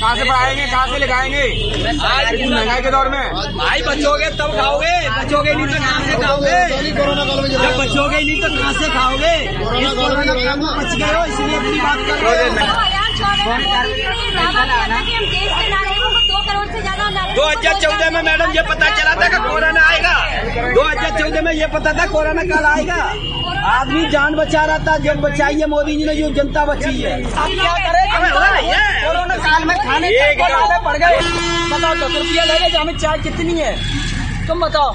कहाँ से पढ़ाएँगे? कहाँ से लिखाएँगे? महँगाई के दौर में। भाई बचोगे तब खाओगे? बचोगे नहीं तो कहाँ से खाओगे? जब बचोगे नहीं तो कहाँ से खाओगे? इस कोरोना काल में बच गए हो इसलिए अपनी बात कर रहे दो हज़ार चौदह में मैडम ये पता चला था कि कोरोना आएगा। दो हज़ार चौदह में ये पता था कोरोना कल आएगा। आदमी जान बचा रहा था जब बचाई है मोदी जी ने जो जनता बची है। अब क्या करें? कोरोना काल में खाने पड़ गए। बताओ दस रुपया लगे जो हमें चाय कितनी है? तुम बताओ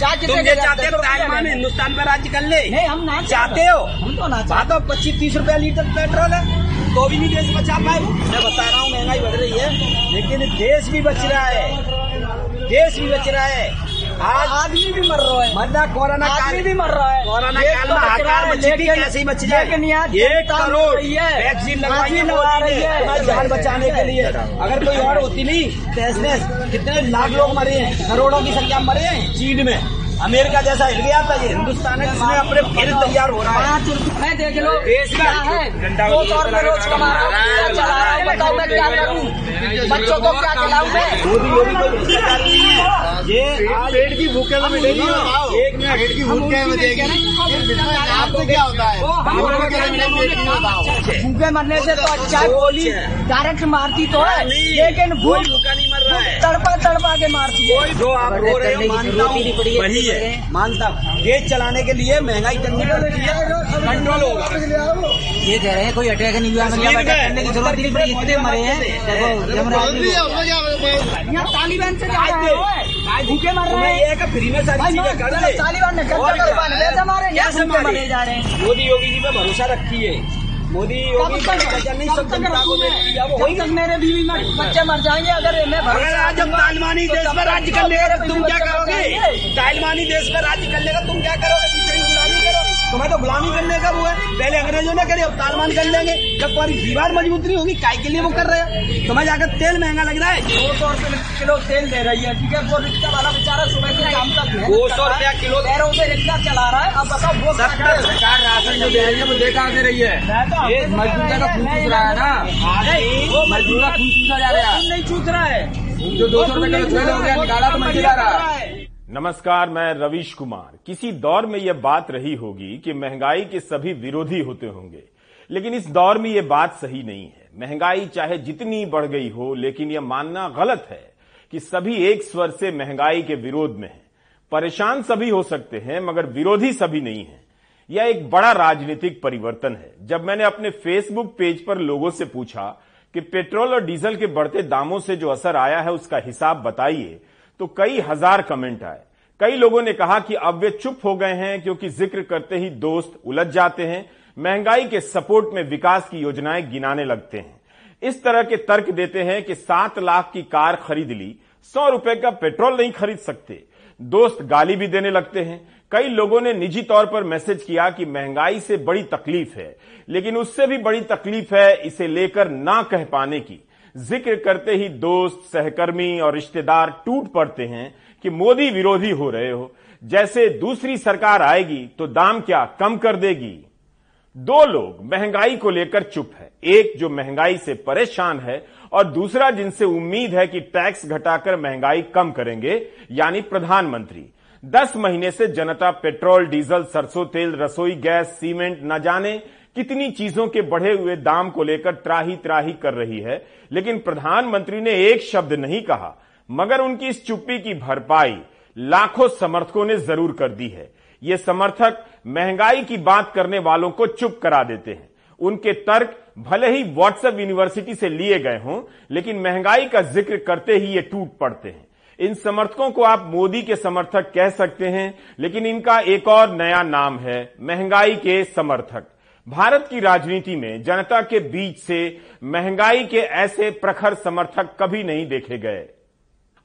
चाय कितने के चाहते हो? तालिबान हिंदुस्तान में राज्य कर ले? नहीं हम ना चाहते हो? हम तो ना चाहते। हो पच्चीस तीस रुपया लीटर पेट्रोल है। तो भी नहीं देश बचा पाए। मैं बता रहा हूँ महँगाई बढ़ रही है। लेकिन देश भी बच रहा है। देश भी बच रहा है। आज आदमी भी मर रहा है। मरना कोरोना आदमी भी मर रहा है। कोरोना काल में हाहाकार बची थी कैसे बच जाए? लेकिन एक करोड़ वैक्सीन लगवाई रही है। जान बचाने के लिए। अगर कोई और होती नहीं टेस्टलेस कितने लाख लोग मरे हैं करोड़ों की संख्या मरे हैं चीन में। अमेरिका जैसा हिल गया था ये। हिंदुस्तान है जिसमें अपने फिर तैयार हो रहा है। देख लो। देश का है? दो सौ रुपए रोज कमा रहा हूँ चला रहा हूँ बताओ मैं क्या करूँ? बच्चों को क्या खिलाऊं मैं? है। ये पेट की भूखे में मिलेगी एक मिनट पेट की भूखे में देगी। आपको क्या होता है? भूखे मरने से तो अच्छा गोली डायरेक्ट मारती तो है लेकिन भूख मर रहा है तड़पा तड़पा के मारती है। जो आप रो रहे हो मानता हूँ वही है। मानता हूँ। देश चलाने के लिए महँगाई करनी पड़ती है। कंट्रोल होगा ये कह रहे हैं कोई अटैक नहीं हुआ मतलब अटैक करने की ज़रूरत नहीं पड़ी। इतने मरे हैं। देखो तालिबान से क्या है। भूखे मर रहे हैं। ये फ्री में सारी चीज़ें कर दे। तालिबान ने कैसे मारे। कैसे मारे जा रहे हैं। मोदी योगी जी पे भरोसा रखिए। मोदी योगी नहीं सब जनता को मेरे बीवी में बच्चे मर जाएँगे अगर मैं अगर आज जब तालिबानी देश में राज्य कर लेगा तुम क्या करोगे? तालिबानी देश में राज्य कर लेगा तुम क्या करोगे? तुम्हें तो गुलामी करने का वो है। पहले अंग्रेज़ों ने करे अब तालिबान कर लेंगे। जब तुम्हारी दीवार मज़बूत नहीं होगी काय के लिए वो कर रहे हैं? तुम्हें जाकर तेल महँगा लग रहा है। दो सौ रुपए किलो तेल दे रही है। ठीक है वो रिक्शा वाला बेचारा सुबह से शाम तक दो सौ रुपया किलो पैरों से रिक्शा चला रहा है। अब बताओ वो सरकार राशन जो दे रही है वो दे कहाँ दे रही है। ये मजदूर का खून चूस रहा है ना। वो मजदूर का खून चूसा जा रहा है। नहीं चूस रहा है। जो दो सौ रुपए किलो तेल हो गया निकाला तो मंडी जा रहा। है। नमस्कार, मैं रविश कुमार। किसी दौर में यह बात रही होगी कि महँगाई के सभी विरोधी होते होंगे। लेकिन इस दौर में यह बात सही नहीं है। महँगाई चाहे जितनी बढ़ गई हो, लेकिन यह मानना गलत है कि सभी एक स्वर से महँगाई के विरोध में हैं। परेशान सभी हो सकते हैं, मगर विरोधी सभी नहीं है। यह एक बड़ा राजनीतिक परिवर्तन है। जब मैंने अपने फेसबुक पेज पर लोगों से पूछा कि पेट्रोल और डीजल के बढ़ते दामों से जो असर आया है, उसका हिसाब बताइए तो कई हज़ार कमेंट आए। कई लोगों ने कहा कि अब वे चुप हो गए हैं क्योंकि ज़िक्र करते ही दोस्त उलझ जाते हैं, महँगाई के सपोर्ट में विकास की योजनाएँ गिनाने लगते हैं। इस तरह के तर्क देते हैं कि सात लाख की कार खरीद ली, सौ रुपए का पेट्रोल नहीं खरीद सकते। दोस्त गाली भी देने लगते हैं। कई लोगों ने निजी तौर पर मैसेज किया कि महँगाई से बड़ी तकलीफ़ है, लेकिन उससे भी बड़ी तकलीफ़ है इसे लेकर ना कह पाने की। ज़िक्र करते ही दोस्त, सहकर्मी और रिश्तेदार टूट पड़ते हैं कि मोदी विरोधी हो रहे हो। जैसे दूसरी सरकार आएगी तो दाम क्या कम कर देगी? दो लोग, महँगाई को लेकर चुप है। एक जो महँगाई से परेशान है और दूसरा जिनसे उम्मीद है कि टैक्स घटाकर महँगाई कम करेंगे, यानी प्रधानमंत्री। दस महीने से जनता पेट्रोल, डीजल, सरसों तेल, रसोई गैस, सीमेंट न जाने कितनी चीज़ों के बढ़े हुए दाम को लेकर त्राही त्राही कर रही है। लेकिन प्रधानमंत्री ने एक शब्द नहीं कहा, मगर उनकी इस चुप्पी की भरपाई लाखों समर्थकों ने ज़रूर कर दी है। ये समर्थक महँगाई की बात करने वालों को चुप करा देते हैं। उनके तर्क भले ही व्हाट्सएप यूनिवर्सिटी से लिए गए हों, लेकिन महँगाई का ज़िक्र करते ही ये टूट पड़ते हैं। इन समर्थकों को आप मोदी के समर्थक कह सकते हैं, लेकिन इनका एक और नया नाम है, महँगाई के समर्थक। भारत की राजनीति में जनता के बीच से महँगाई के ऐसे प्रखर समर्थक कभी नहीं देखे गए।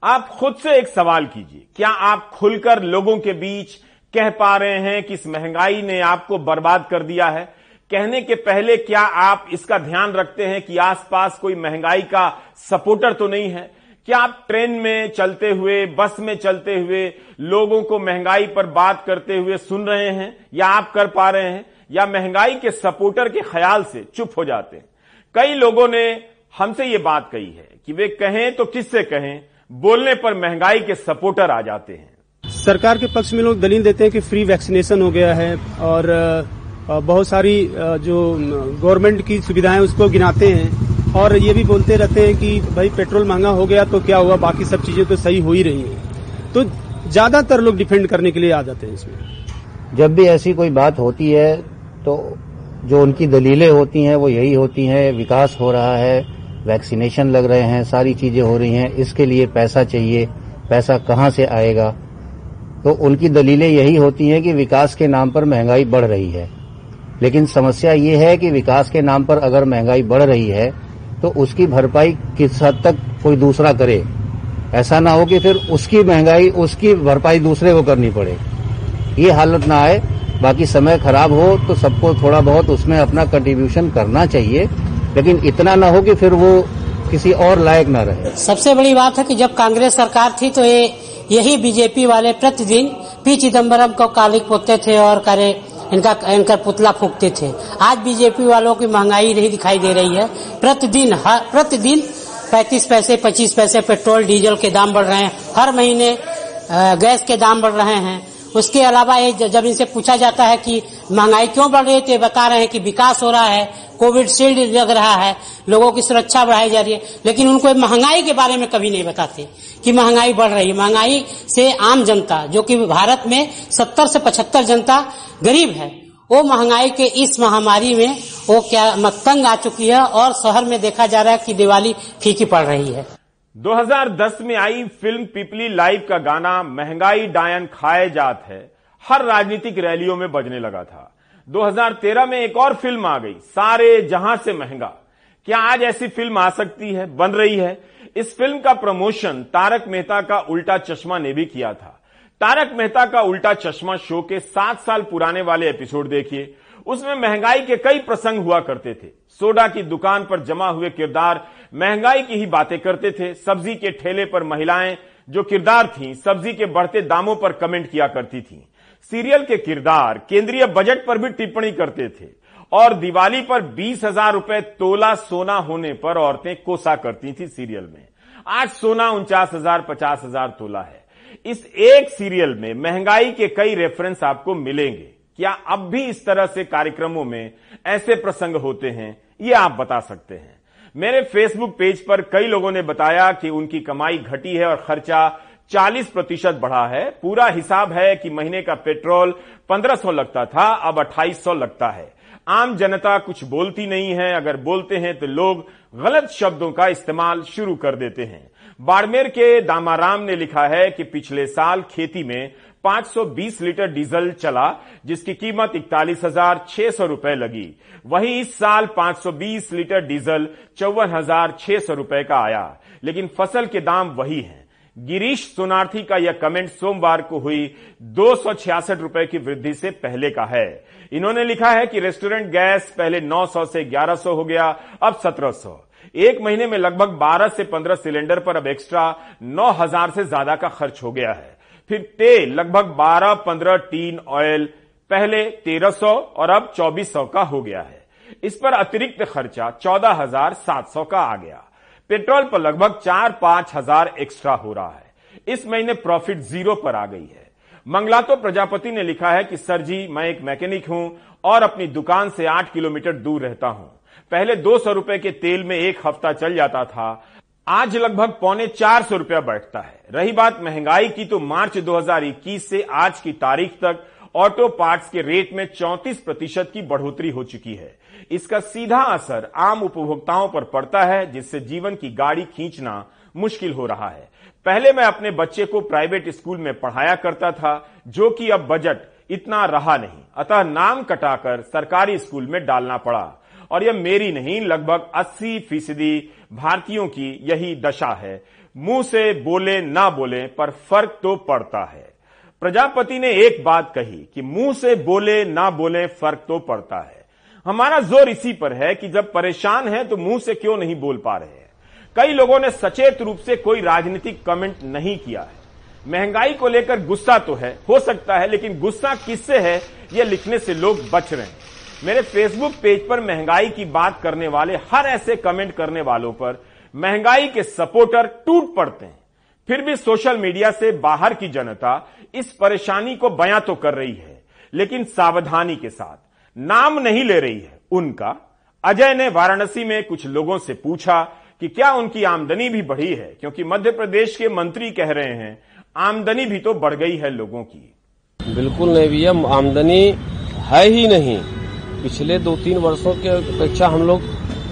आप खुद से एक सवाल कीजिए, क्या आप खुलकर लोगों के बीच कह पा रहे हैं कि इस महँगाई ने आपको बर्बाद कर दिया है? कहने के पहले क्या आप इसका ध्यान रखते हैं कि आसपास कोई महँगाई का सपोर्टर तो नहीं है? क्या आप ट्रेन में चलते हुए, बस में चलते हुए लोगों को महँगाई पर बात करते हुए सुन रहे हैं या आप कर पा रहे हैं? या महँगाई के सपोर्टर के ख्याल से चुप हो जाते हैं। कई लोगों ने हमसे ये बात कही है कि वे कहें तो किससे कहें बोलने पर महँगाई के सपोर्टर आ जाते हैं। सरकार के पक्ष में लोग दलील देते हैं कि फ्री वैक्सीनेशन हो गया है और बहुत सारी जो गवर्नमेंट की सुविधाएँ उसको गिनाते हैं और ये भी बोलते रहते हैं कि भाई पेट्रोल महँगा हो गया तो क्या हुआ बाकी सब चीज़ें तो सही हो ही रही हैं। तो ज़्यादातर लोग डिफेंड करने के लिए आ जाते हैं इसमें। जब भी ऐसी कोई बात होती है तो जो उनकी दलीलें होती हैं, वो यही होती हैं, विकास हो रहा है, वैक्सीनेशन लग रहे हैं, सारी चीज़ें हो रही हैं, इसके लिए पैसा चाहिए, पैसा कहाँ से आएगा? तो उनकी दलीलें यही होती हैं कि विकास के नाम पर महँगाई बढ़ रही है। लेकिन समस्या ये है कि विकास के नाम पर अगर महँगाई बढ़ रही है तो उसकी भरपाई किस हद तक कोई दूसरा करे? ऐसा ना हो कि फिर उसकी महँगाई, उसकी भरपाई दूसरे को करनी पड़े। ये हालत ना आए बाकी समय खराब हो तो सबको थोड़ा बहुत उसमें अपना कंट्रीब्यूशन करना चाहिए। लेकिन इतना ना हो कि फिर वो किसी और लायक ना रहे। सबसे बड़ी बात है कि जब कांग्रेस सरकार थी तो ये, यही बीजेपी वाले प्रतिदिन पी चिदम्बरम को कालिक पोते थे और करे, इनका इनका पुतला फूकते थे। आज बीजेपी वालों की महँगाई नहीं दिखाई दे रही है। प्रतिदिन प्रतिदिन पैंतीस पैसे, पच्चीस पैसे पेट्रोल, डीजल के दाम बढ़ रहे हैं। हर महीने गैस के दाम बढ़ रहे हैं। उसके अलावा ये जब इनसे पूछा जाता है कि महँगाई क्यों बढ़ रही है तो बता रहे हैं कि विकास हो रहा है, कोविड शील्ड लग रहा है, लोगों की सुरक्षा बढ़ाई जा रही है। लेकिन उनको महँगाई के बारे में कभी नहीं बताते कि महँगाई बढ़ रही है। महँगाई से आम जनता, जो कि भारत में सत्तर से पचहत्तर जनता गरीब है, वो महँगाई के इस महामारी में वो क्या मतंग आ चुकी है और शहर में देखा जा रहा है कि दिवाली फीकी पड़ रही है। 2010 में आई फ़िल्म पिपली लाइव का गाना महँगाई डायन खाए जात है। हर राजनीतिक रैलियों में बजने लगा था। 2013 में एक और फ़िल्म आ गई, सारे जहाँ से महँगा। क्या आज ऐसी फ़िल्म आ सकती है, बन रही है? इस फ़िल्म का प्रमोशन तारक मेहता का उल्टा चश्मा ने भी किया था। तारक मेहता का उल्टा चश्मा शो के सात साल पुराने वाले एपिसोड देखिए। उसमें महँगाई के कई प्रसंग हुआ करते थे। सोडा की दुकान पर जमा हुए किरदार महँगाई की ही बातें करते थे, सब्ज़ी के ठेले पर महिलाएँ जो किरदार थीं, सब्ज़ी के बढ़ते दामों पर कमेंट किया करती थीं। सीरियल के किरदार केंद्रीय बजट पर भी टिप्पणी करते थे और दिवाली पर बीस हज़ार रुपए तोला सोना होने पर औरतें कोसा करती थी सीरियल में। आज सोना उनचास हज़ार, पचास हज़ार तोला है। इस एक सीरियल में महँगाई के कई रेफरेंस आपको मिलेंगे। क्या अब भी इस तरह से कार्यक्रमों में ऐसे प्रसंग होते हैं? ये आप बता सकते हैं। मेरे फेसबुक पेज पर कई लोगों ने बताया कि उनकी कमाई घटी है और खर्चा 40 प्रतिशत बढ़ा है। पूरा हिसाब है कि महीने का पेट्रोल 1500 लगता था, अब 2800 लगता है। आम जनता कुछ बोलती नहीं है। अगर बोलते हैं तो लोग गलत शब्दों का इस्तेमाल शुरू कर देते हैं। बाड़मेर के दामाराम ने लिखा है कि पिछले साल खेती में 520 लीटर डीजल चला, जिसकी कीमत इकतालीस हज़ार छह सौ रुपए लगी। वहीं इस साल 520 लीटर डीजल चौवन हज़ार छह सौ रुपए का आया। लेकिन फ़सल के दाम वही हैं। गिरीश सोनार्थी का यह कमेंट सोमवार को हुई दो रुपए की वृद्धि से पहले का है। इन्होंने लिखा है कि रेस्टोरेंट गैस पहले 900 से 1100 हो गया, अब 1700 एक महीने में लगभग 12 से 15 सिलेंडर पर अब एक्स्ट्रा 9000 से ज़्यादा का खर्च हो गया है। फिर तेल, लगभग 12-15 टीन ऑयल, पहले 1300 और अब 2400 का हो गया है। इस पर अतिरिक्त खर्चा 14700 का आ गया। पेट्रोल पर लगभग चार पाँच हज़ार एक्स्ट्रा हो रहा है। इस महीने प्रॉफिट ज़ीरो पर आ गई है। मंगला तो प्रजापति ने लिखा है कि, सर जी, मैं एक मैकेनिक हूँ और अपनी दुकान से आठ किलोमीटर दूर रहता हूँ। पहले दो सौ रुपए के तेल में एक हफ़्ता चल जाता था। आज लगभग पौने चार सौ रुपया बैठता है। रही बात महँगाई की तो मार्च 2021 से आज की तारीख तक ऑटो पार्ट्स के रेट में 34 प्रतिशत की बढ़ोतरी हो चुकी है। इसका सीधा असर आम उपभोक्ताओं पर पड़ता है, जिससे जीवन की गाड़ी खींचना मुश्किल हो रहा है। पहले मैं अपने बच्चे को प्राइवेट स्कूल में पढ़ाया करता था, जो कि अब बजट इतना रहा नहीं। अतः नाम कटाकर सरकारी स्कूल में डालना पड़ा। और यह मेरी नहीं, लगभग 80 फ़ीसदी भारतीयों की यही दशा है। मुँह से बोले ना बोले, पर फ़र्क तो पड़ता है। प्रजापति ने एक बात कही कि मुँह से बोले, ना बोले, फ़र्क तो पड़ता है। हमारा ज़ोर इसी पर है कि जब परेशान है तो मुँह से क्यों नहीं बोल पा रहे हैं? कई लोगों ने सचेत रूप से कोई राजनीतिक कमेंट नहीं किया है। महँगाई को लेकर गुस्सा तो है, हो सकता है, लेकिन गुस्सा किससे है यह लिखने से लोग बच रहे हैं। मेरे फेसबुक पेज पर महँगाई की बात करने वाले, हर ऐसे कमेंट करने वालों पर महँगाई के सपोर्टर टूट पड़ते हैं। फिर भी सोशल मीडिया से बाहर की जनता इस परेशानी को बयां तो कर रही है, लेकिन सावधानी के साथ नाम नहीं ले रही है। उनका, अजय ने वाराणसी में कुछ लोगों से पूछा कि क्या उनकी आमदनी भी बढ़ी है, क्योंकि मध्य प्रदेश के मंत्री कह रहे हैं, आमदनी भी तो बढ़ गई है लोगों की। बिल्कुल नहीं भैया, आमदनी है ही नहीं। पिछले दो तीन वर्षों के अपेक्षा हम लोग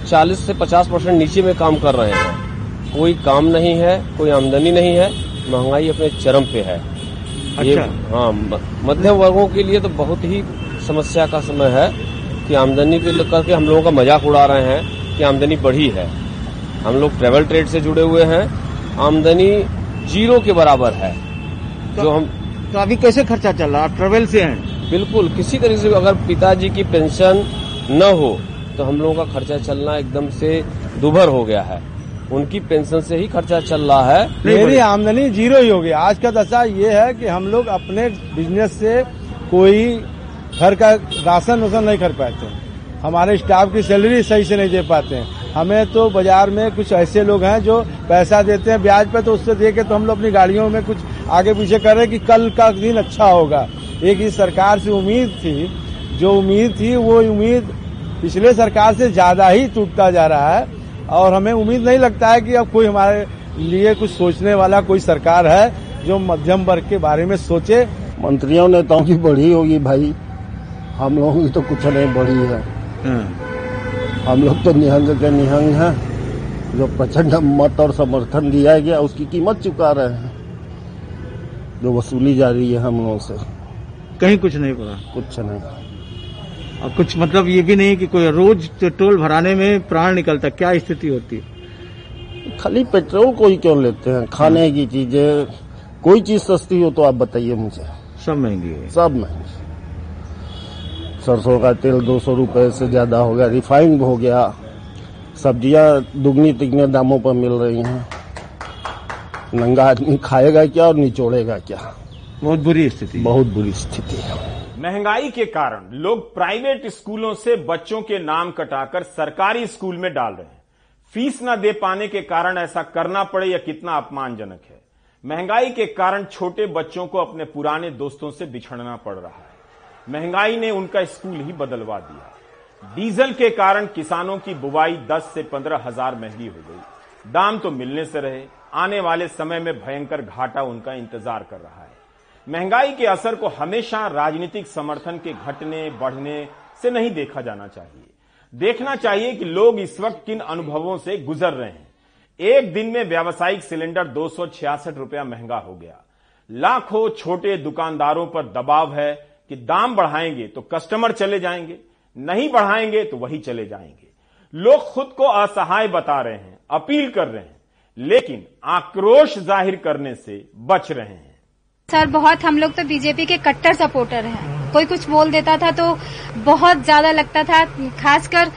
40 से 50 परसेंट नीचे में काम कर रहे हैं। कोई काम नहीं है कोई आमदनी नहीं है महँगाई अपने चरम पे है। अच्छा। ये हाँ मध्यम वर्गों के लिए तो बहुत ही समस्या का समय है कि आमदनी के करके हम लोगों का मज़ाक उड़ा रहे हैं कि आमदनी बढ़ी है। हम लोग ट्रेवल ट्रेड से जुड़े हुए हैं आमदनी ज़ीरो के बराबर है। तो, जो हम तो अभी कैसे खर्चा चल रहा है? ट्रेवल से हैं? बिल्कुल किसी तरीके से अगर पिताजी की पेंशन न हो तो हम लोगों का खर्चा चलना एकदम से दुभर हो गया है। उनकी पेंशन से ही खर्चा चल रहा है। मेरी आमदनी ज़ीरो ही हो गई आज का दशा ये है कि हम लोग अपने बिज़नेस से कोई घर का राशन वासन नहीं कर पाते हमारे स्टाफ की सैलरी सही से नहीं दे पाते हैं। हमें तो बाज़ार में कुछ ऐसे लोग हैं जो पैसा देते हैं ब्याज पे तो उससे दे के तो हम लोग अपनी गाड़ियों में कुछ आगे पीछे कर रहे हैं कि कल का दिन अच्छा होगा। एक इस सरकार से उम्मीद थी जो उम्मीद थी वो उम्मीद पिछले सरकार से ज़्यादा ही टूटता जा रहा है। और हमें उम्मीद नहीं लगता है कि अब कोई हमारे लिए कुछ सोचने वाला कोई सरकार है जो मध्यम वर्ग के बारे में सोचे। मंत्रियों नेताओं की बढ़ी होगी भाई। हम लोगों की तो कुछ नहीं बढ़ी है। हम लोग तो निहंग के निहंग हैं। जो प्रचंड मत और समर्थन दिया गया उसकी कीमत चुका रहे हैं। जो वसूली जा रही है हम लोगों से। कहीं कुछ नहीं पड़ा। कुछ नहीं। कुछ मतलब ये भी नहीं कि कोई रोज टोल भराने में प्राण निकलता क्या स्थिति होती है? खाली पेट्रोल को ही क्यों लेते हैं? खाने की चीज़ें कोई चीज़ सस्ती हो तो आप बताइए मुझे। सब महँगी है। सब महँगी। सरसों का तेल दो सौ रुपये से ज़्यादा हो गया रिफाइंड हो गया। सब्ज़ियाँ दुगनी तिगने दामों पर मिल रही हैं। नंगा आदमी खाएगा क्या और निचोड़ेगा क्या? बहुत बुरी स्थिति बहुत बुरी स्थिति है। महँगाई के कारण लोग प्राइवेट स्कूलों से बच्चों के नाम कटाकर सरकारी स्कूल में डाल रहे हैं। फ़ीस न दे पाने के कारण ऐसा करना पड़े यह कितना अपमानजनक है। महँगाई के कारण छोटे बच्चों को अपने पुराने दोस्तों से बिछड़ना पड़ रहा है। महँगाई ने उनका स्कूल ही बदलवा दिया। डीजल के कारण किसानों की बुवाई 10 से पंद्रह हज़ार महँगी हो गई। दाम तो मिलने से रहे। आने वाले समय में भयंकर घाटा उनका इंतज़ार कर रहा है। महँगाई के असर को हमेशा राजनीतिक समर्थन के घटने, बढ़ने से नहीं देखा जाना चाहिए। देखना चाहिए कि लोग इस वक्त किन अनुभवों से गुजर रहे हैं। एक दिन में व्यावसायिक सिलेंडर दो सौ छियासठ रुपया महँगा हो गया। लाखों छोटे दुकानदारों पर दबाव है कि दाम बढ़ाएँगे तो कस्टमर चले जाएँगे, नहीं बढ़ाएँगे तो वही चले जाएँगे। लोग खुद को असहाय बता रहे हैं, अपील कर रहे हैं, लेकिन आक्रोश ज़ाहिर करने से बच रहे हैं। सर, बहुत हम लोग तो बीजेपी के कट्टर सपोर्टर हैं। कोई कुछ बोल देता था तो बहुत ज़्यादा लगता था। खासकर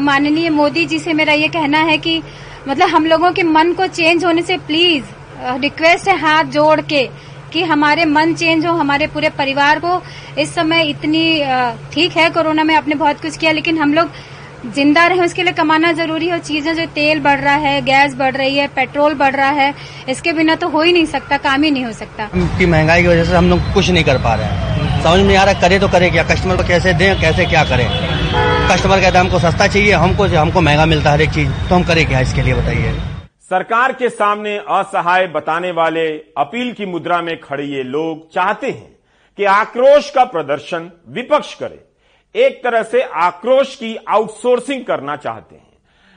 माननीय मोदी जी से मेरा ये कहना है कि मतलब हम लोगों के मन को चेंज होने से प्लीज़ रिक्वेस्ट है हाथ जोड़ के कि हमारे मन चेंज हो, हमारे पूरे परिवार को। इस समय इतनी ठीक है, कोरोना में आपने बहुत कुछ किया, लेकिन हम लोग ज़िंदा रहे उसके लिए कमाना ज़रूरी है। चीज़ें जो तेल बढ़ रहा है गैस बढ़ रही है पेट्रोल बढ़ रहा है इसके बिना तो हो ही नहीं सकता काम ही नहीं हो सकता। की महँगाई की वजह से हम लोग कुछ नहीं कर पा रहे हैं। समझ में नहीं आ रहा करे तो करे क्या कस्टमर को कैसे दें कैसे क्या करें? कस्टमर कहता है हमको सस्ता चाहिए हमको हमको महँगा मिलता है हर एक चीज़। तो हम करें क्या इसके लिए बताइए? सरकार के सामने असहाय बताने वाले अपील की मुद्रा में खड़े ये लोग चाहते हैं कि आक्रोश का प्रदर्शन विपक्ष करे। एक तरह से आक्रोश की आउटसोर्सिंग करना चाहते हैं।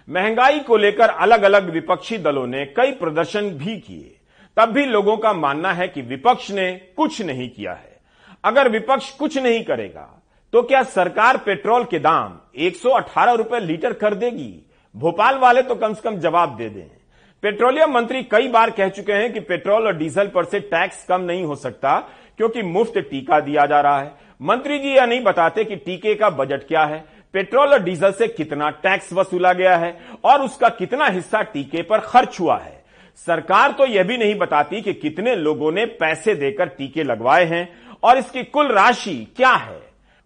महँगाई को लेकर अलग अलग विपक्षी दलों ने कई प्रदर्शन भी किए। तब भी लोगों का मानना है कि विपक्ष ने कुछ नहीं किया है। अगर विपक्ष कुछ नहीं करेगा तो क्या सरकार पेट्रोल के दाम 118 रुपए लीटर कर देगी? भोपाल वाले तो कम से कम जवाब दे दें। पेट्रोलियम मंत्री कई बार कह चुके हैं कि पेट्रोल और डीजल पर से टैक्स कम नहीं हो सकता, क्योंकि मुफ़्त टीका दिया जा रहा है। मंत्री जी यह नहीं बताते कि टीके का बजट क्या है, पेट्रोल और डीजल से कितना टैक्स वसूला गया है और उसका कितना हिस्सा टीके पर खर्च हुआ है। सरकार तो यह भी नहीं बताती कि कितने लोगों ने पैसे देकर टीके लगवाए हैं और इसकी कुल राशि क्या है।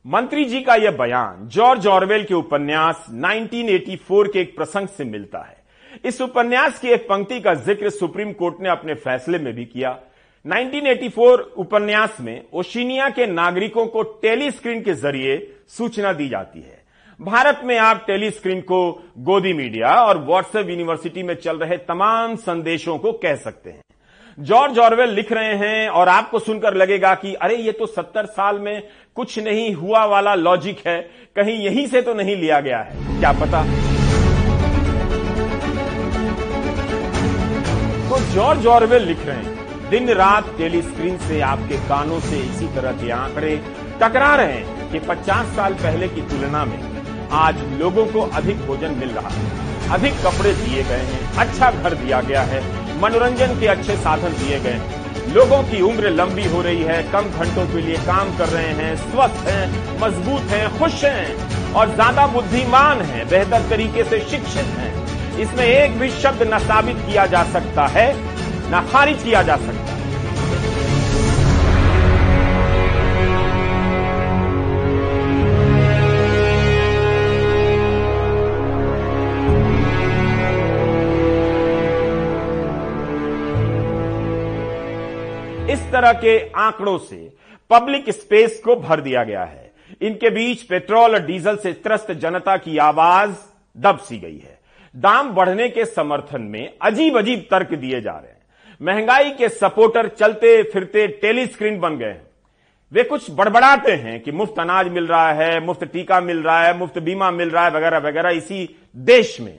मंत्री जी का यह बयान जॉर्ज ऑरवेल के उपन्यास 1984 के एक प्रसंग से मिलता है। इस उपन्यास की एक पंक्ति का ज़िक्र सुप्रीम कोर्ट ने अपने फैसले में भी किया। 1984 उपन्यास में ओशिनिया के नागरिकों को टेलीस्क्रीन के ज़रिए सूचना दी जाती है। भारत में आप टेलीस्क्रीन को गोदी मीडिया और व्हाट्सएप यूनिवर्सिटी में चल रहे तमाम संदेशों को कह सकते हैं। जॉर्ज ऑरवेल लिख रहे हैं और आपको सुनकर लगेगा कि अरे, ये तो सत्तर साल में कुछ नहीं हुआ वाला लॉजिक है, कहीं यहीं से तो नहीं लिया गया है। क्या पता? तो जॉर्ज ऑरवेल लिख रहे हैं दिन रात टेलीस्क्रीन से आपके कानों से इसी तरह के आंकड़े टकरा रहे हैं कि 50 साल पहले की तुलना में आज लोगों को अधिक भोजन मिल रहा है। अधिक कपड़े दिए गए हैं अच्छा घर दिया गया है, मनोरंजन के अच्छे साधन दिए गए हैं। लोगों की उम्र लंबी हो रही है, कम घंटों के लिए काम कर रहे हैं, स्वस्थ हैं, मज़बूत हैं, खुश हैं और ज़्यादा बुद्धिमान हैं, बेहतर तरीके से शिक्षित हैं। इसमें एक भी शब्द न साबित किया जा सकता है न खारिज किया जा सकता इस तरह के आंकड़ों से पब्लिक स्पेस को भर दिया गया है। इनके बीच पेट्रोल और डीजल से त्रस्त जनता की आवाज़ दब सी गई है। दाम बढ़ने के समर्थन में अजीब अजीब तर्क दिए जा रहे हैं। महँगाई के सपोर्टर चलते फिरते टेलीस्क्रीन बन गए। वे कुछ बड़बड़ाते हैं कि मुफ़्त अनाज मिल रहा है, मुफ़्त टीका मिल रहा है, मुफ़्त बीमा मिल रहा है, वगैरह वगैरह। इसी देश में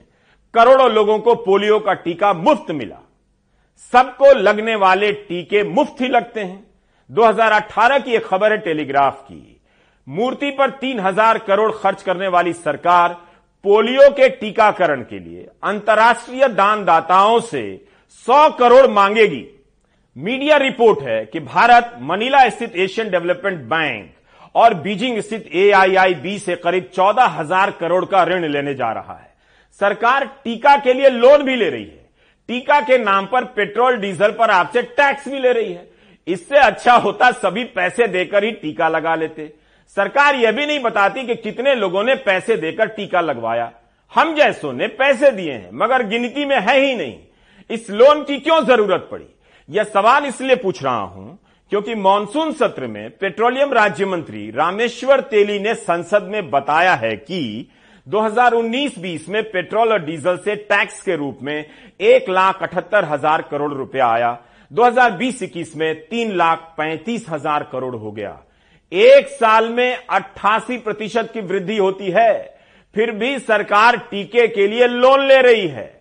करोड़ों लोगों को पोलियो का टीका मुफ़्त मिला। सबको लगने वाले टीके मुफ़्त ही लगते हैं। 2018 की एक खबर है टेलीग्राफ की। मूर्ति पर तीन हज़ार करोड़ खर्च करने वाली सरकार पोलियो के टीकाकरण के लिए अंतर्राष्ट्रीय दानदाताओं से 100 करोड़ मांगेगी। मीडिया रिपोर्ट है कि भारत मनीला स्थित एशियन डेवलपमेंट बैंक और बीजिंग स्थित एआईआईबी से करीब चौदह हज़ार करोड़ का ऋण लेने जा रहा है। सरकार टीका के लिए लोन भी ले रही है। टीका के नाम पर पेट्रोल, डीजल पर आपसे टैक्स भी ले रही है। इससे अच्छा होता सभी पैसे देकर ही टीका लगा लेते। सरकार यह भी नहीं बताती कि कितने लोगों ने पैसे देकर टीका लगवाया। हम जैसों ने पैसे दिए हैं, मगर गिनती में है ही नहीं। इस लोन की क्यों ज़रूरत पड़ी? यह सवाल इसलिए पूछ रहा हूँ, क्योंकि मानसून सत्र में पेट्रोलियम राज्य मंत्री रामेश्वर तेली ने संसद में बताया है कि 2019-20 में पेट्रोल और डीजल से टैक्स के रूप में एक लाख अठहत्तर हज़ार करोड़ रुपया आया। 2020-21 में तीन लाख पैंतीस हज़ार करोड़ हो गया। एक साल में 88 प्रतिशत की वृद्धि होती है। फिर भी सरकार टीके के लिए लोन ले रही है।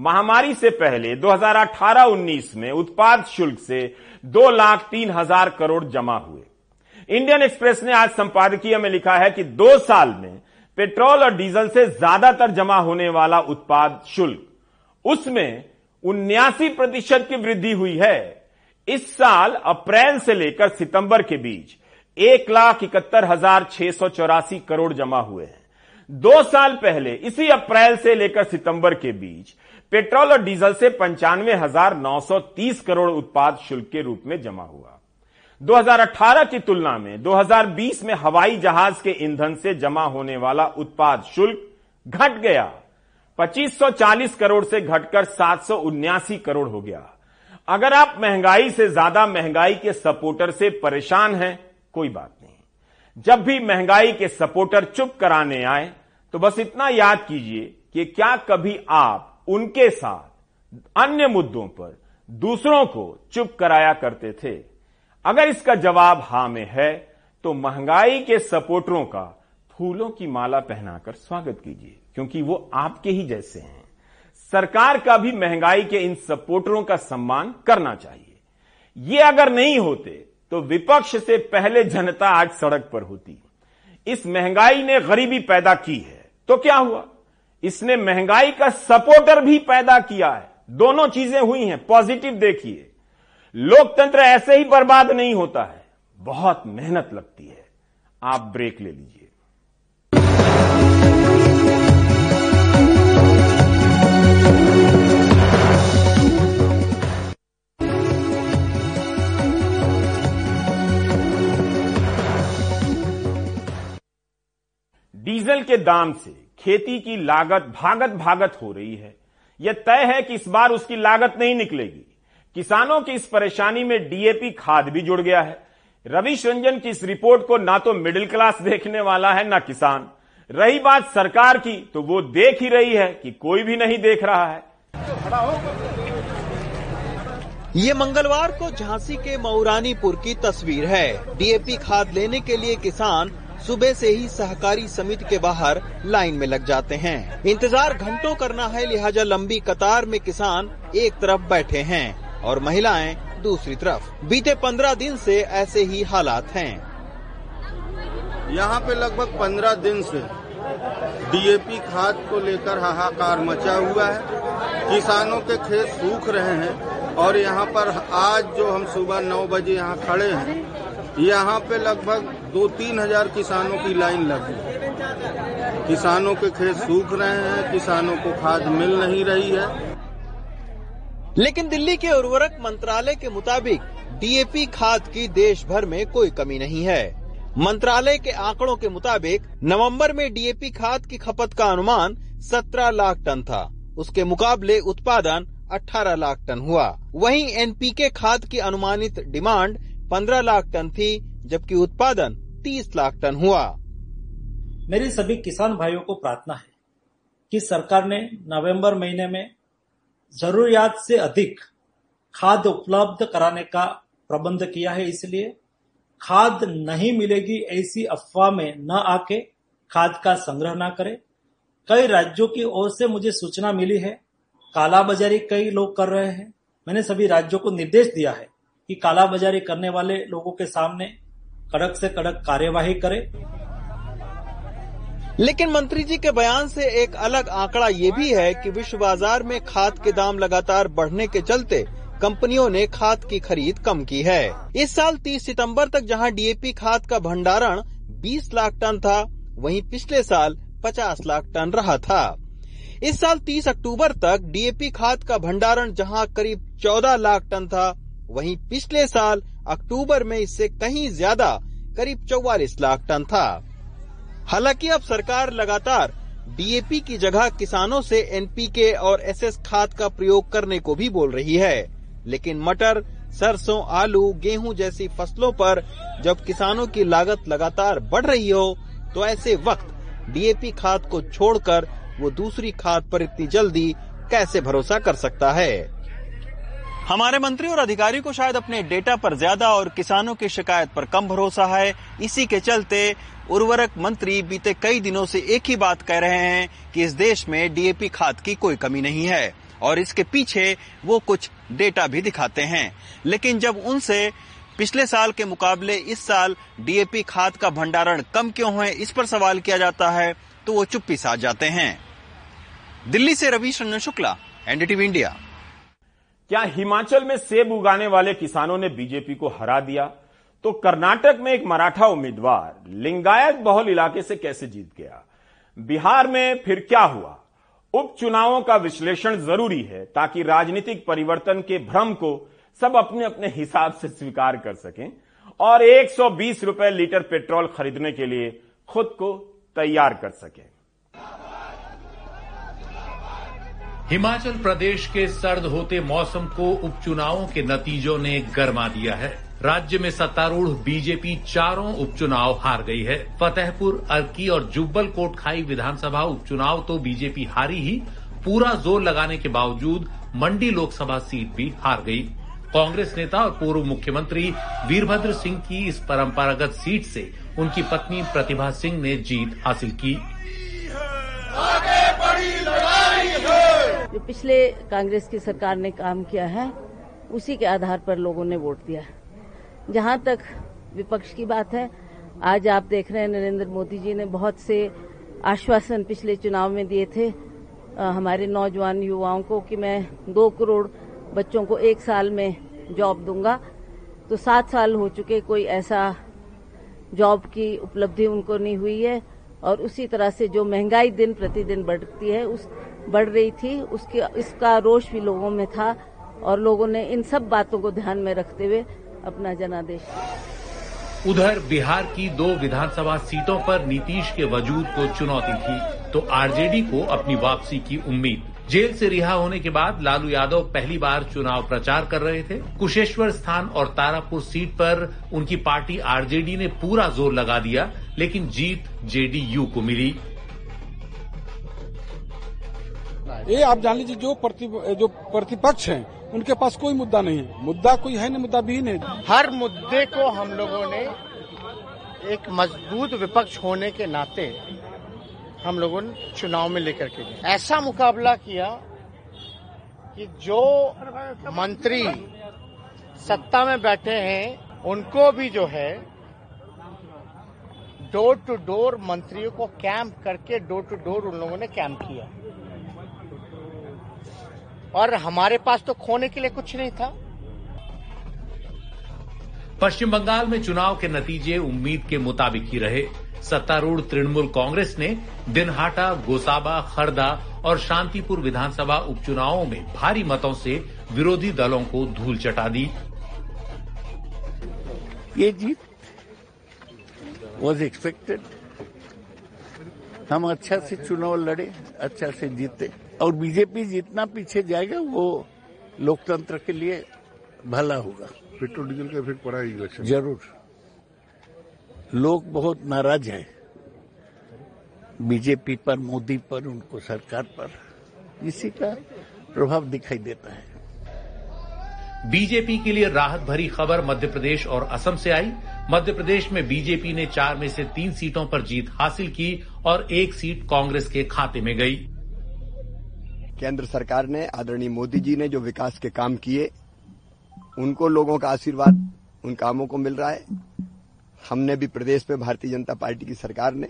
महामारी से पहले 2018-19 में उत्पाद शुल्क से दो लाख तीन हज़ार करोड़ जमा हुए। इंडियन एक्सप्रेस ने आज संपादकीय में लिखा है कि दो साल में पेट्रोल और डीजल से ज़्यादातर जमा होने वाला उत्पाद शुल्क, उसमें उन्यासी प्रतिशत की वृद्धि हुई है। इस साल अप्रैल से लेकर सितंबर के बीच एक लाख इकहत्तर हज़ार छह सौ चौरासी करोड़ जमा हुए हैं। दो साल पहले, इसी अप्रैल से लेकर सितंबर के बीच, पेट्रोल और डीजल से पंचानवे हज़ार नौ सौ तीस करोड़ उत्पाद शुल्क के रूप में जमा हुआ। 2018 की तुलना में 2020 में हवाई जहाज़ के ईंधन से जमा होने वाला उत्पाद शुल्क घट गया। 2540 करोड़ से घटकर सात करोड़ हो गया। अगर आप महँगाई से ज़्यादा महँगाई के सपोर्टर से परेशान हैं, कोई बात नहीं। जब भी महँगाई के सपोर्टर चुप कराने आए तो बस इतना याद कीजिए कि क्या कभी आप उनके साथ अन्य मुद्दों पर दूसरों को चुप कराया करते थे? अगर इसका जवाब हाँ में है तो महँगाई के सपोर्टरों का फूलों की माला पहनाकर स्वागत कीजिए, क्योंकि वो आपके ही जैसे हैं। सरकार का भी महँगाई के इन सपोर्टरों का सम्मान करना चाहिए। ये अगर नहीं होते तो विपक्ष से पहले जनता आज सड़क पर होती। इस महँगाई ने गरीबी पैदा की है। तो क्या हुआ? इसने महँगाई का सपोर्टर भी पैदा किया है। दोनों चीज़ें हुई हैं, पॉजिटिव देखिए। लोकतंत्र ऐसे ही बर्बाद नहीं होता है। बहुत मेहनत लगती है। आप ब्रेक ले लीजिए। डीजल के दाम से खेती की लागत भागत भागत हो रही है। यह तय है कि इस बार उसकी लागत नहीं निकलेगी। किसानों की इस परेशानी में डीएपी खाद भी जुड़ गया है। रविश रंजन की इस रिपोर्ट को ना तो मिडिल क्लास देखने वाला है, ना किसान। रही बात सरकार की तो वो देख ही रही है कि कोई भी नहीं देख रहा है। ये मंगलवार को झांसी के मऊरानीपुर की तस्वीर है। डीएपी खाद लेने के लिए किसान सुबह से ही सहकारी समिति के बाहर लाइन में लग जाते हैं। इंतज़ार घंटों करना है, लिहाजा लंबी कतार में किसान एक तरफ़ बैठे हैं और महिलाएँ दूसरी तरफ़। बीते पंद्रह दिन से ऐसे ही हालात हैं। यहाँ पे लगभग पंद्रह दिन से डीएपी खाद को लेकर हाहाकार मचा हुआ है। किसानों के खेत सूख रहे हैं और यहाँ पर आज जो हम सुबह नौ बजे यहाँ खड़े हैं यहाँ पे लगभग दो तीन हज़ार किसानों की लाइन लगी। किसानों के खेत सूख रहे हैं, किसानों को खाद मिल नहीं रही है। लेकिन दिल्ली के उर्वरक मंत्रालय के मुताबिक डीएपी खाद की देश भर में कोई कमी नहीं है। मंत्रालय के आंकड़ों के मुताबिक नवंबर में डीएपी खाद की खपत का अनुमान 17 लाख टन था। उसके मुकाबले उत्पादन 18 लाख टन हुआ। वहीं एनपीके खाद की अनुमानित डिमांड 15 लाख टन थी, जबकि उत्पादन 30 लाख टन हुआ। मेरी सभी किसान भाइयों को प्रार्थना है कि सरकार ने नवंबर महीने में जरूरियात से अधिक खाद उपलब्ध कराने का प्रबंध किया है, इसलिए खाद नहीं मिलेगी ऐसी अफवाह में न आके खाद का संग्रह न करें। कई राज्यों की ओर से मुझे सूचना मिली है, कालाबाजारी कई लोग कर रहे हैं। मैंने सभी राज्यों को निर्देश दिया है कि कालाबाजारी करने वाले लोगों के सामने कड़क से कड़क कार्यवाही करे। लेकिन मंत्री जी के बयान से एक अलग आंकड़ा ये भी है कि विश्व बाज़ार में खाद के दाम लगातार बढ़ने के चलते कंपनियों ने खाद की खरीद कम की है। इस साल 30 सितंबर तक जहाँ डीएपी खाद का भंडारण 20 लाख टन था, वहीं पिछले साल 50 लाख टन रहा था। इस साल 30 अक्टूबर तक डीएपी खाद का भंडारण जहाँ करीब 14 लाख टन था वहीं पिछले साल अक्टूबर में इससे कहीं ज़्यादा करीब 44 लाख टन था। हालाँकि अब सरकार लगातार डीएपी की जगह किसानों से एनपीके और एसएस खाद का प्रयोग करने को भी बोल रही है। लेकिन मटर, सरसों, आलू, गेहूँ जैसी फ़सलों पर जब किसानों की लागत लगातार बढ़ रही हो तो ऐसे वक्त डीएपी खाद को छोड़कर वो दूसरी खाद पर इतनी जल्दी कैसे भरोसा कर सकता है? हमारे मंत्री और अधिकारी को शायद अपने डेटा पर ज़्यादा और किसानों की शिकायत पर कम भरोसा है। इसी के चलते उर्वरक मंत्री बीते कई दिनों से एक ही बात कह रहे हैं कि इस देश में डीएपी खाद की कोई कमी नहीं है और इसके पीछे वो कुछ डेटा भी दिखाते हैं। लेकिन जब उनसे पिछले साल के मुकाबले इस साल डीएपी खाद का भंडारण कम क्यों है, इस पर सवाल किया जाता है तो वो चुप्पी साध जाते हैं। दिल्ली से रंजन शुक्ला, एनडीटीवी इंडिया। क्या हिमाचल में सेब उगाने वाले किसानों ने बीजेपी को हरा दिया? तो कर्नाटक में एक मराठा उम्मीदवार लिंगायत बहुल इलाके से कैसे जीत गया? बिहार में फिर क्या हुआ? उपचुनावों का विश्लेषण ज़रूरी है ताकि राजनीतिक परिवर्तन के भ्रम को सब अपने अपने हिसाब से स्वीकार कर सकें और 120 रुपए लीटर पेट्रोल खरीदने के लिए खुद को तैयार कर सकें। हिमाचल प्रदेश के सर्द होते मौसम को उपचुनावों के नतीजों ने गरमा दिया है। राज्य में सत्तारूढ़ बीजेपी चारों उपचुनाव हार गई है। फतेहपुर, अर्की और जुब्बल कोटखाई विधानसभा उपचुनाव तो बीजेपी हारी ही। पूरा ज़ोर लगाने के बावजूद मंडी लोकसभा सीट भी हार गई। कांग्रेस नेता और पूर्व मुख्यमंत्री वीरभद्र सिंह की इस परंपरागत सीट से उनकी पत्नी प्रतिभा सिंह ने जीत हासिल की। जो पिछले कांग्रेस की सरकार ने काम किया है उसी के आधार पर लोगों ने वोट दिया जहाँ तक विपक्ष की बात है आज आप देख रहे हैं नरेंद्र मोदी जी ने बहुत से आश्वासन पिछले चुनाव में दिए थे आ, हमारे नौजवान युवाओं को कि मैं दो करोड़ बच्चों को एक साल में जॉब दूँगा। तो सात साल हो चुके कोई ऐसा जॉब की उपलब्धि उनको नहीं हुई है और उसी तरह से जो महँगाई दिन प्रतिदिन बढ़ती है उस बढ़ रही थी, उसके, इसका रोष भी लोगों में था और लोगों ने इन सब बातों को ध्यान में रखते हुए अपना जनादेश उधर बिहार की दो विधानसभा सीटों पर नीतीश के वजूद को चुनौती थी तो आरजेडी को अपनी वापसी की उम्मीद। जेल से रिहा होने के बाद लालू यादव पहली बार चुनाव प्रचार कर रहे थे। कुशेश्वर स्थान और तारापुर सीट पर उनकी पार्टी आरजेडी ने पूरा ज़ोर लगा दिया, लेकिन जीत जेडीयू को मिली। ये आप जान लीजिए, जो प्रति, जो प्रतिपक्ष हैं, उनके पास कोई मुद्दा नहीं है। मुद्दा कोई है नहीं, मुद्दा भी नहीं हर मुद्दे को हम लोगों ने एक मज़बूत विपक्ष होने के नाते हम लोगों ने चुनाव में लेकर के ऐसा मुकाबला किया कि जो मंत्री सत्ता में बैठे हैं, उनको भी जो है डोर टू डोर मंत्रियों को कैंप करके डोर टू डोर उन लोगों ने कैंप किया। और हमारे पास तो खोने के लिए कुछ नहीं था। पश्चिम बंगाल में चुनाव के नतीजे उम्मीद के मुताबिक ही रहे। सत्तारूढ़ तृणमूल कांग्रेस ने दिनहाटा गोसाबा खरदा और शांतिपुर विधानसभा उपचुनावों में भारी मतों से विरोधी दलों को धूल चटा दी। ये जीत वॉज़ एक्सपेक्टेड हम अच्छा से चुनाव लड़े अच्छा से जीते। और बीजेपी जितना पीछे जाएगा वो लोकतंत्र के लिए भला होगा। पेट्रोल डीजल का इफ़ेक्ट पड़ा है ज़रूर। लोग बहुत नाराज़ हैं। बीजेपी पर मोदी पर उनको सरकार पर। इसी का प्रभाव दिखाई देता है। बीजेपी के लिए राहत भरी खबर मध्य प्रदेश और असम से आई। मध्य प्रदेश में बीजेपी ने चार में से तीन सीटों पर जीत हासिल की और एक सीट कांग्रेस के खाते में गई। केंद्र सरकार ने, आदरणीय मोदी जी ने जो विकास के काम किए, उनको लोगों का आशीर्वाद, उन कामों को मिल रहा है। हमने भी प्रदेश में भारतीय जनता पार्टी की सरकार ने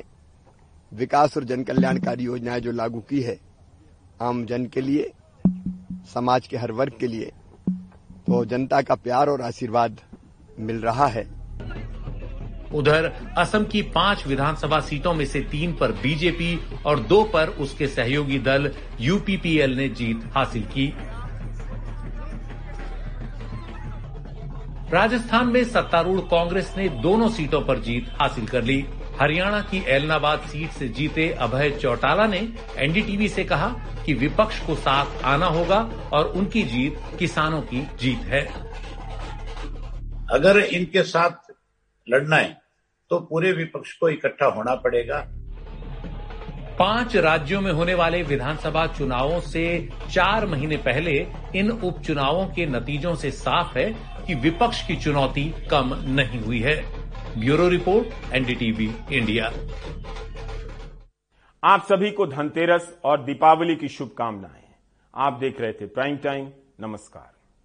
विकास और जन कल्याणकारी योजनाएँ जो लागू की है, आम जन के लिए, समाज के हर वर्ग के लिए तो जनता का प्यार और आशीर्वाद मिल रहा है। उधर असम की पाँच विधानसभा सीटों में से तीन पर बीजेपी और दो पर उसके सहयोगी दल यूपीपीएल ने जीत हासिल की। राजस्थान में सत्तारूढ़ कांग्रेस ने दोनों सीटों पर जीत हासिल कर ली। हरियाणा की एलनाबाद सीट से जीते अभय चौटाला ने एनडीटीवी से कहा कि विपक्ष को साथ आना होगा और उनकी जीत किसानों की जीत है। अगर इनके साथ लड़ना है तो पूरे विपक्ष को इकट्ठा होना पड़ेगा। पाँच राज्यों में होने वाले विधानसभा चुनावों से चार महीने पहले इन उपचुनावों के नतीजों से साफ़ है कि विपक्ष की चुनौती कम नहीं हुई है। Bureau report NDTV India. आप सभी को धनतेरस और दीपावली की शुभकामनाएँ। आप देख रहे थे प्राइम टाइम नमस्कार।